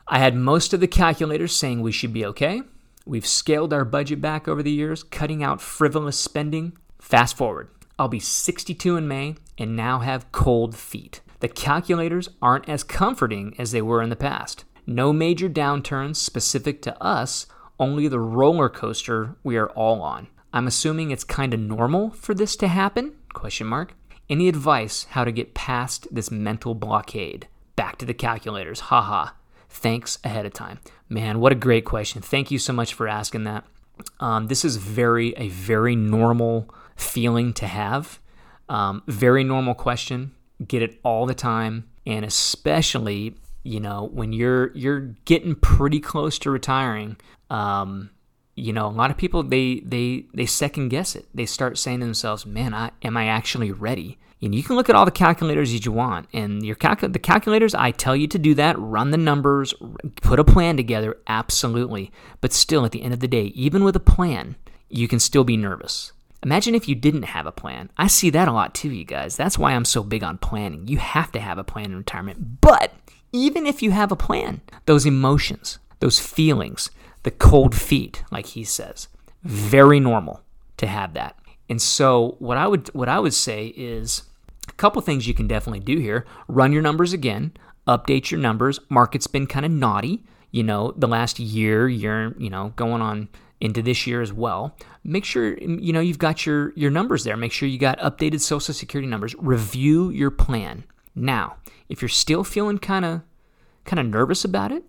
I had most of the calculators saying we should be okay. We've scaled our budget back over the years, cutting out frivolous spending. Fast forward, I'll be 62 in May and now have cold feet. The calculators aren't as comforting as they were in the past. No major downturns specific to us, only the roller coaster we are all on. I'm assuming it's kind of normal for this to happen? Question mark. Any advice how to get past this mental blockade? Back to the calculators. Haha. Thanks ahead of time. Man, what a great question. Thank you so much for asking that. Um, this is very a very normal feeling to have. Um, very normal question. Get it all the time, and especially you know when you're you're getting pretty close to retiring. Um, you know, a lot of people they they they second guess it. They start saying to themselves, "Man, I, am I actually ready?" And you can look at all the calculators that you want, and your calcul- the calculators. I tell you to do that. Run the numbers, put a plan together. Absolutely, but still, at the end of the day, even with a plan, you can still be nervous. Imagine if you didn't have a plan. I see that a lot too, you guys. That's why I'm so big on planning. You have to have a plan in retirement. But even if you have a plan, those emotions, those feelings, the cold feet, like he says. Very normal to have that. And so what I would what I would say is a couple things you can definitely do here. Run your numbers again, update your numbers. Market's been kind of naughty, you know, the last year, year, you know, going on into this year as well. Make sure you know you've got your your numbers there. Make sure you got updated social security numbers. Review your plan. Now, if you're still feeling kind of kind of nervous about it,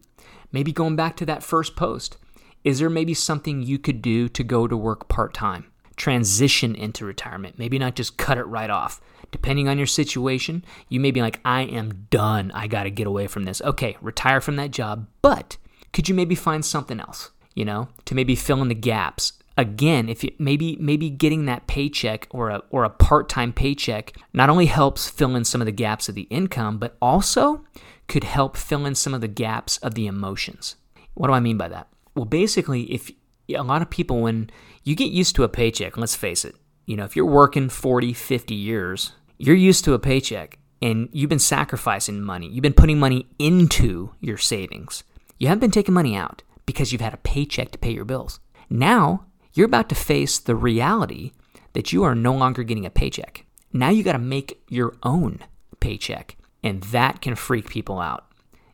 maybe going back to that first post, is there maybe something you could do to go to work part time? Transition into retirement. Maybe not just cut it right off. Depending on your situation, you may be like, I am done. I got to get away from this. Okay, retire from that job. But could you maybe find something else, you know, to maybe fill in the gaps? Again, if you maybe maybe getting that paycheck or a or a part-time paycheck not only helps fill in some of the gaps of the income, but also could help fill in some of the gaps of the emotions. What do I mean by that? Well, basically, if a lot of people, when you get used to a paycheck, let's face it, you know, if you're working 40, 50 years, you're used to a paycheck and you've been sacrificing money. You've been putting money into your savings. You haven't been taking money out because you've had a paycheck to pay your bills. Now, you're about to face the reality that you are no longer getting a paycheck. Now you got to make your own paycheck, and that can freak people out.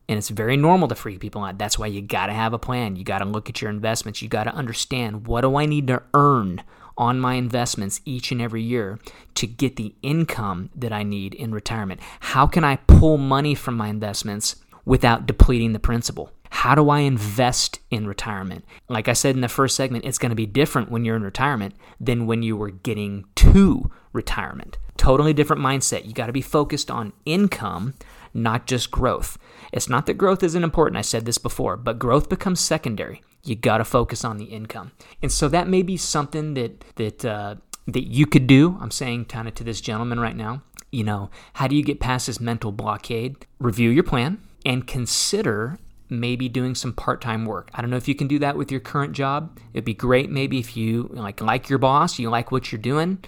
And it's very normal to freak people out. That's why you got to have a plan. You got to look at your investments. You got to understand what do I need to earn on my investments each and every year to get the income that I need in retirement? How can I pull money from my investments without depleting the principal? How do I invest in retirement? Like I said in the first segment, it's going to be different when you're in retirement than when you were getting to retirement. Totally different mindset. You got to be focused on income, not just growth. It's not that growth isn't important, I said this before, but growth becomes secondary. You got to focus on the income. And so that may be something that that uh, that you could do. I'm saying kind of to this gentleman right now, you know, how do you get past this mental blockade? Review your plan and consider maybe doing some part-time work. I don't know if you can do that with your current job. It'd be great maybe if you like like your boss, you like what you're doing,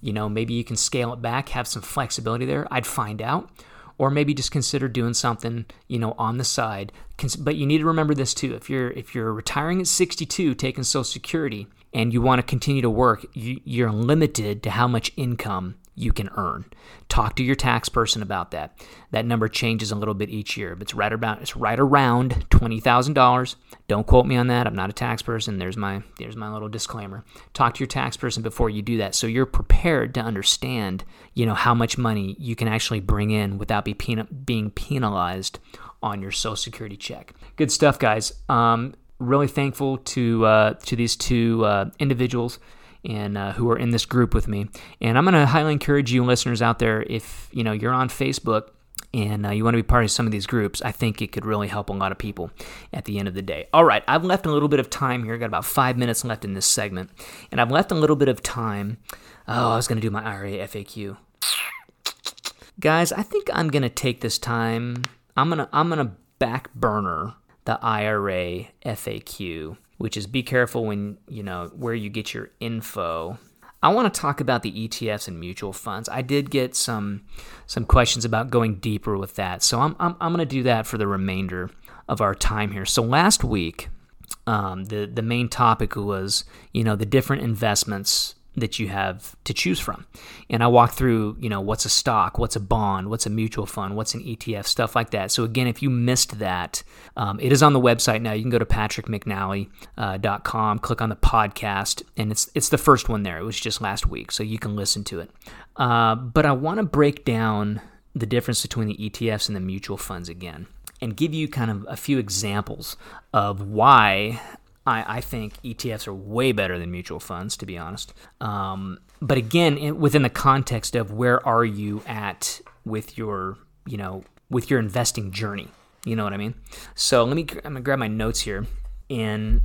you know, maybe you can scale it back, have some flexibility there. I'd find out or maybe just consider doing something you know on the side. But you need to remember this too. If you're if you're retiring at 62 taking social security and you want to continue to work you're limited to how much income you can earn. Talk to your tax person about that. That number changes a little bit each year, but it's right about it's right around twenty thousand dollars. Don't quote me on that. I'm not a tax person. There's my there's my little disclaimer. Talk to your tax person before you do that, so you're prepared to understand, you know, how much money you can actually bring in without be being penalized on your Social Security check. Good stuff, guys. Um, really thankful to uh, to these two uh, individuals and uh, who are in this group with me. And I'm going to highly encourage you listeners out there if you know you're on Facebook and uh, you want to be part of some of these groups, I think it could really help a lot of people at the end of the day. All right, I've left a little bit of time here. I've got about five minutes left in this segment, and I've left a little bit of time. Oh, I was going to do my IRA FAQ. Guys, I think I'm going to take this time. I'm going to I'm going to back burner the IRA FAQ which is be careful when, you know, where you get your info. I want to talk about the ETFs and mutual funds. I did get some some questions about going deeper with that. So I'm I'm, I'm going to do that for the remainder of our time here. So last week, um, the the main topic was you know the different investments that you have to choose from. And I walk through, you know, what's a stock, what's a bond, what's a mutual fund, what's an ETF, stuff like that. So again, if you missed that, um, it is on the website now. You can go to patrickmcnally.com, click on the podcast, and it's it's the first one there. It was just last week, so you can listen to it. Uh, but I want to break down the difference between the ETFs and the mutual funds again, and give you kind of a few examples of why I, I think ETFs are way better than mutual funds, to be honest. Um, but again, in, within the context of where are you at with your, you know, with your investing journey. You know what I mean? So let me. I'm gonna grab my notes here, and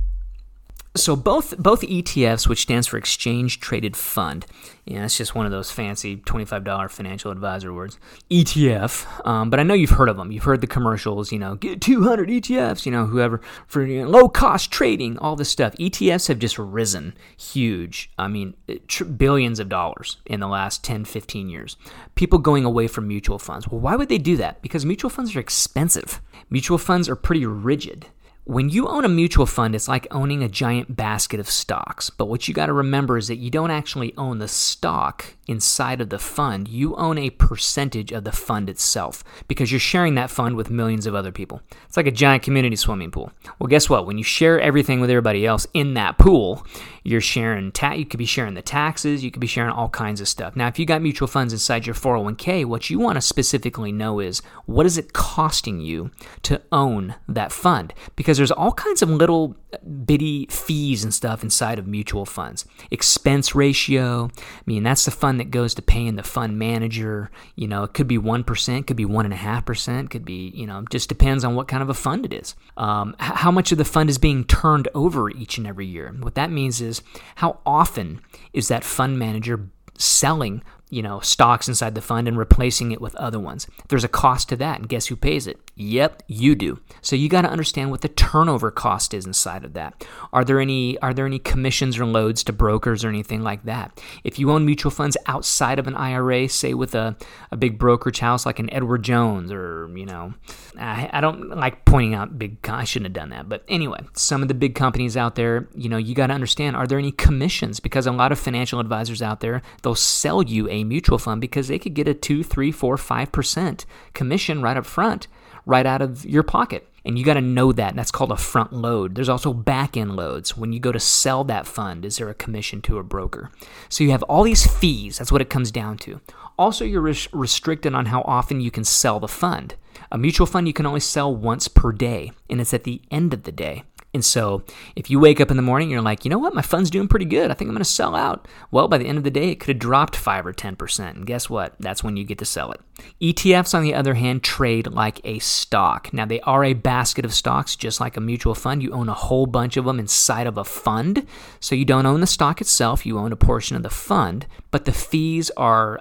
so both both ETFs, which stands for Exchange Traded Fund, yeah, it's just one of those fancy twenty-five dollar financial advisor words. ETF, um, but I know you've heard of them. You've heard the commercials. You know, get two hundred ETFs. You know, whoever for you know, low cost trading, all this stuff. ETFs have just risen huge. I mean, tr- billions of dollars in the last 10, 15 years. People going away from mutual funds. Well, why would they do that? Because mutual funds are expensive. Mutual funds are pretty rigid. When you own a mutual fund, it's like owning a giant basket of stocks. But what you got to remember is that you don't actually own the stock inside of the fund. You own a percentage of the fund itself because you're sharing that fund with millions of other people. It's like a giant community swimming pool. Well, guess what? When you share everything with everybody else in that pool, you're sharing ta- you could be sharing the taxes, you could be sharing all kinds of stuff. Now, if you got mutual funds inside your 401k, what you want to specifically know is what is it costing you to own that fund? Because there's all kinds of little bitty fees and stuff inside of mutual funds. Expense ratio, I mean, that's the fund that goes to paying the fund manager. You know, it could be 1%, could be 1.5%, could be, you know, just depends on what kind of a fund it is. Um, how much of the fund is being turned over each and every year. What that means is how often is that fund manager selling you know, stocks inside the fund and replacing it with other ones. There's a cost to that, and guess who pays it? Yep, you do. So you got to understand what the turnover cost is inside of that. Are there any are there any commissions or loads to brokers or anything like that? If you own mutual funds outside of an IRA, say with a, a big brokerage house like an Edward Jones or, you know, I, I don't like pointing out big I shouldn't have done that. But anyway, some of the big companies out there, you know, you got to understand are there any commissions because a lot of financial advisors out there, they'll sell you a mutual fund because they could get a two, three, four, five percent commission right up front, right out of your pocket. And you got to know that. And that's called a front load. There's also back end loads. When you go to sell that fund, is there a commission to a broker? So you have all these fees. That's what it comes down to. Also, you're res- restricted on how often you can sell the fund. A mutual fund you can only sell once per day, and it's at the end of the day. And so if you wake up in the morning, you're like, you know what, my fund's doing pretty good. I think I'm going to sell out. Well, by the end of the day, it could have dropped 5 or 10%. And guess what? That's when you get to sell it. ETFs, on the other hand, trade like a stock. Now, they are a basket of stocks, just like a mutual fund. You own a whole bunch of them inside of a fund. So you don't own the stock itself, you own a portion of the fund, but the fees are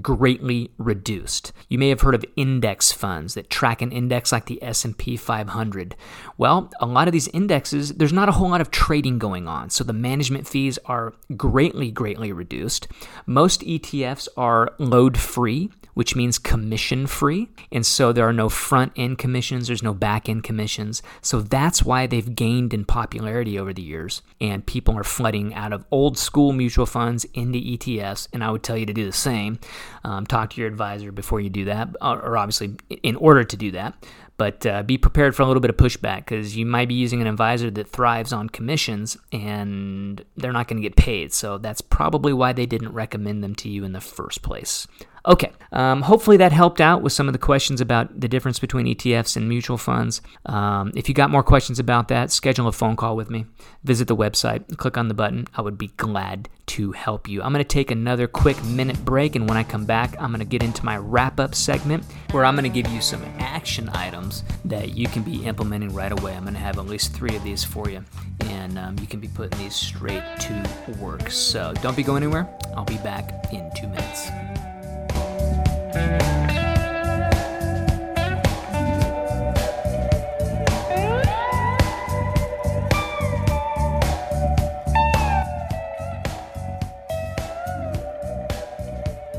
greatly reduced. You may have heard of index funds that track an index like the S&P 500. Well, a lot of these indexes there's not a whole lot of trading going on, so the management fees are greatly greatly reduced. Most ETFs are load free, which means commission free. And so there are no front end commissions, there's no back end commissions. So that's why they've gained in popularity over the years. And people are flooding out of old school mutual funds into ETFs. And I would tell you to do the same. Um, talk to your advisor before you do that, or obviously in order to do that. But uh, be prepared for a little bit of pushback because you might be using an advisor that thrives on commissions and they're not going to get paid. So that's probably why they didn't recommend them to you in the first place. Okay, um, hopefully that helped out with some of the questions about the difference between ETFs and mutual funds. Um, if you got more questions about that, schedule a phone call with me. Visit the website, click on the button. I would be glad to help you. I'm going to take another quick minute break, and when I come back, I'm going to get into my wrap up segment where I'm going to give you some action items that you can be implementing right away. I'm going to have at least three of these for you, and um, you can be putting these straight to work. So don't be going anywhere. I'll be back in two minutes.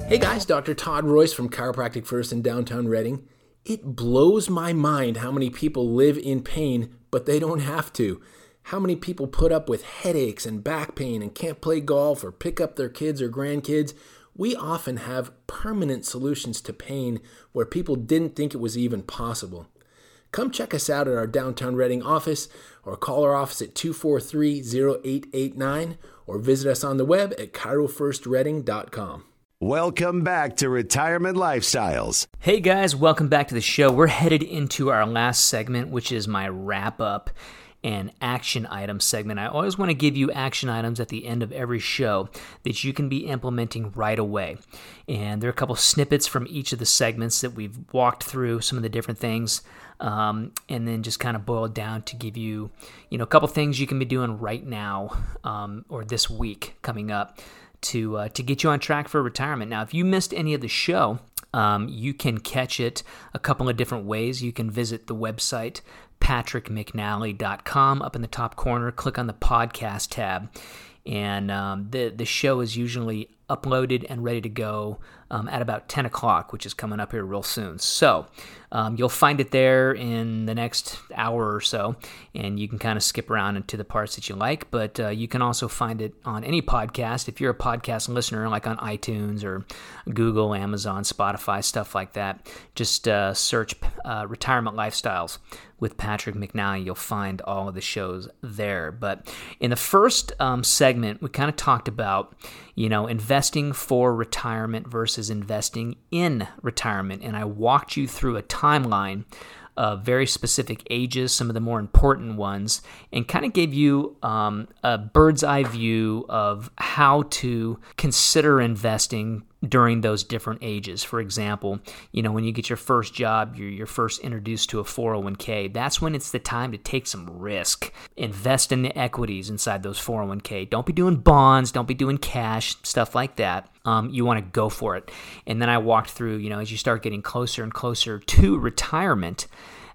Hey guys, Dr. Todd Royce from Chiropractic First in downtown Redding. It blows my mind how many people live in pain, but they don't have to. How many people put up with headaches and back pain and can't play golf or pick up their kids or grandkids we often have permanent solutions to pain where people didn't think it was even possible. Come check us out at our downtown Redding office or call our office at 243 0889 or visit us on the web at chirofirstredding.com. Welcome back to Retirement Lifestyles. Hey guys, welcome back to the show. We're headed into our last segment, which is my wrap up. And action item segment. I always want to give you action items at the end of every show that you can be implementing right away. And there are a couple snippets from each of the segments that we've walked through, some of the different things, um, and then just kind of boiled down to give you, you know, a couple things you can be doing right now um, or this week coming up to uh, to get you on track for retirement. Now, if you missed any of the show, um, you can catch it a couple of different ways. You can visit the website patrickmcnally.com up in the top corner. Click on the podcast tab, and um, the the show is usually uploaded and ready to go um, at about 10 o'clock, which is coming up here real soon. So um, you'll find it there in the next hour or so, and you can kind of skip around into the parts that you like. But uh, you can also find it on any podcast. If you're a podcast listener, like on iTunes or Google, Amazon, Spotify, stuff like that, just uh, search uh, Retirement Lifestyles with Patrick McNally. You'll find all of the shows there. But in the first um, segment, we kind of talked about, you know, investing for retirement versus investing in retirement. And I walked you through a timeline of very specific ages, some of the more important ones, and kind of gave you um, a bird's eye view of how to consider investing during those different ages. For example, you know, when you get your first job, you're, you're first introduced to a 401k, that's when it's the time to take some risk. Invest in the equities inside those 401k. Don't be doing bonds, don't be doing cash, stuff like that. Um, you want to go for it. And then I walked through, you know, as you start getting closer and closer to retirement,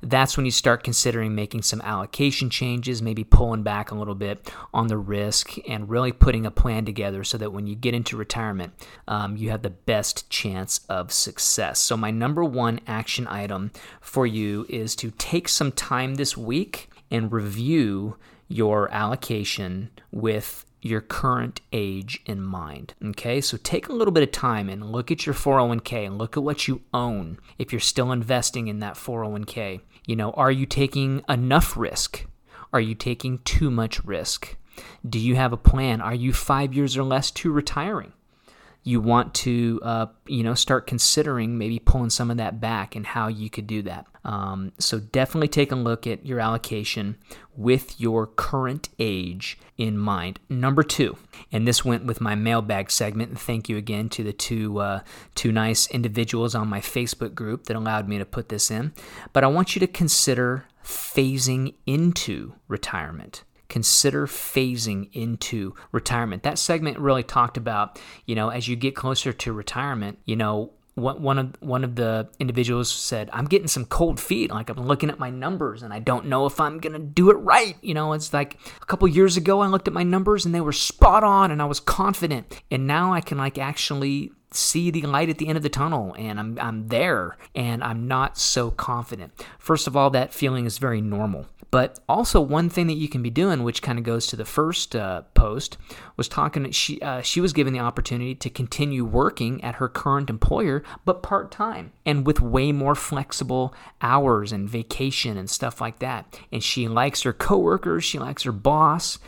that's when you start considering making some allocation changes, maybe pulling back a little bit on the risk, and really putting a plan together so that when you get into retirement, um, you have the best chance of success. So, my number one action item for you is to take some time this week and review your allocation with your current age in mind. Okay, so take a little bit of time and look at your 401k and look at what you own if you're still investing in that 401k. You know, are you taking enough risk? Are you taking too much risk? Do you have a plan? Are you five years or less to retiring? You want to, uh, you know, start considering maybe pulling some of that back and how you could do that. Um, so definitely take a look at your allocation with your current age in mind. Number two, and this went with my mailbag segment. And thank you again to the two uh, two nice individuals on my Facebook group that allowed me to put this in. But I want you to consider phasing into retirement consider phasing into retirement. That segment really talked about, you know, as you get closer to retirement, you know, one of one of the individuals said, "I'm getting some cold feet. Like I'm looking at my numbers, and I don't know if I'm gonna do it right. You know, it's like a couple years ago, I looked at my numbers and they were spot on, and I was confident. And now I can like actually see the light at the end of the tunnel and I'm, I'm there and I'm not so confident. First of all, that feeling is very normal. But also, one thing that you can be doing, which kind of goes to the first uh, post, was talking. She uh, she was given the opportunity to continue working at her current employer, but part time and with way more flexible hours and vacation and stuff like that. And she likes her coworkers, she likes her boss,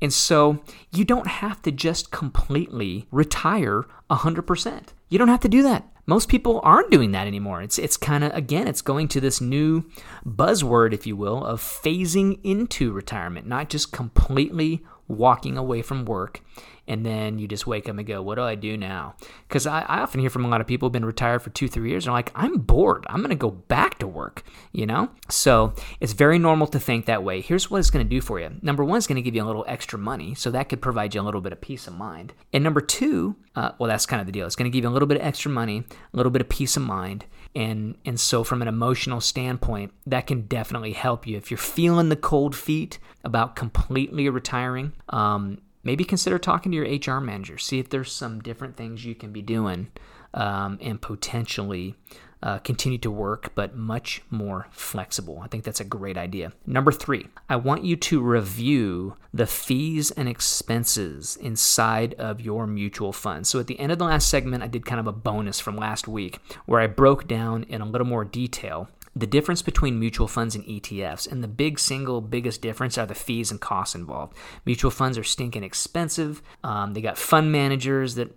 and so you don't have to just completely retire 100%. You don't have to do that. Most people aren't doing that anymore. It's it's kind of again, it's going to this new buzzword if you will of phasing into retirement, not just completely walking away from work and then you just wake up and go, what do I do now? Because I, I, often hear from a lot of people who've been retired for two, three years, and are like, I'm bored. I'm going to go back to work, you know? So it's very normal to think that way. Here's what it's going to do for you. Number one, it's going to give you a little extra money, so that could provide you a little bit of peace of mind. And number two, uh, well, that's kind of the deal. It's going to give you a little bit of extra money, a little bit of peace of mind, and and so from an emotional standpoint that can definitely help you. If you're feeling the cold feet about completely retiring um, maybe consider talking to your hr manager. See if there's some different things you can be doing um, and potentially uh, continue to work, but much more flexible. I think that's a great idea. Number three, I want you to review the fees and expenses inside of your mutual fund. So at the end of the last segment, I did kind of a bonus from last week where I broke down in a little more detail the difference between mutual funds and ETFs, and the big single biggest difference are the fees and costs involved. Mutual funds are stinking expensive. Um, they got fund managers that,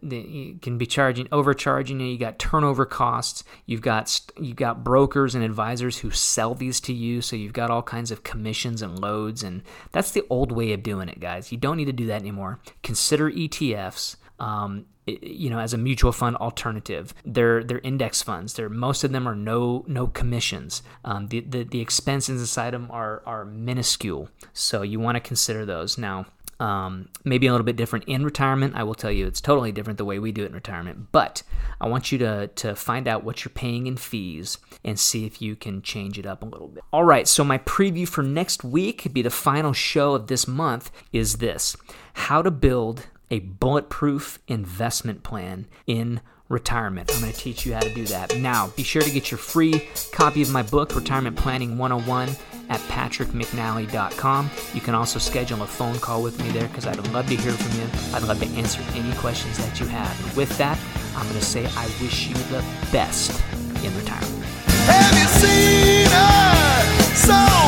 can be charging overcharging you. You got turnover costs. You've got you got brokers and advisors who sell these to you. So you've got all kinds of commissions and loads, and that's the old way of doing it, guys. You don't need to do that anymore. Consider ETFs. Um, you know as a mutual fund alternative they're they're index funds they're most of them are no no commissions um, the, the the expenses inside them are are minuscule so you want to consider those now um, maybe a little bit different in retirement. I will tell you it's totally different the way we do it in retirement. But I want you to, to find out what you're paying in fees and see if you can change it up a little bit. All right, so my preview for next week, could be the final show of this month, is this how to build a bulletproof investment plan in retirement. I'm going to teach you how to do that. Now, be sure to get your free copy of my book, Retirement Planning 101, at patrickmcnally.com. You can also schedule a phone call with me there because I'd love to hear from you. I'd love to answer any questions that you have. And with that, I'm going to say I wish you the best in retirement. Have you seen her? So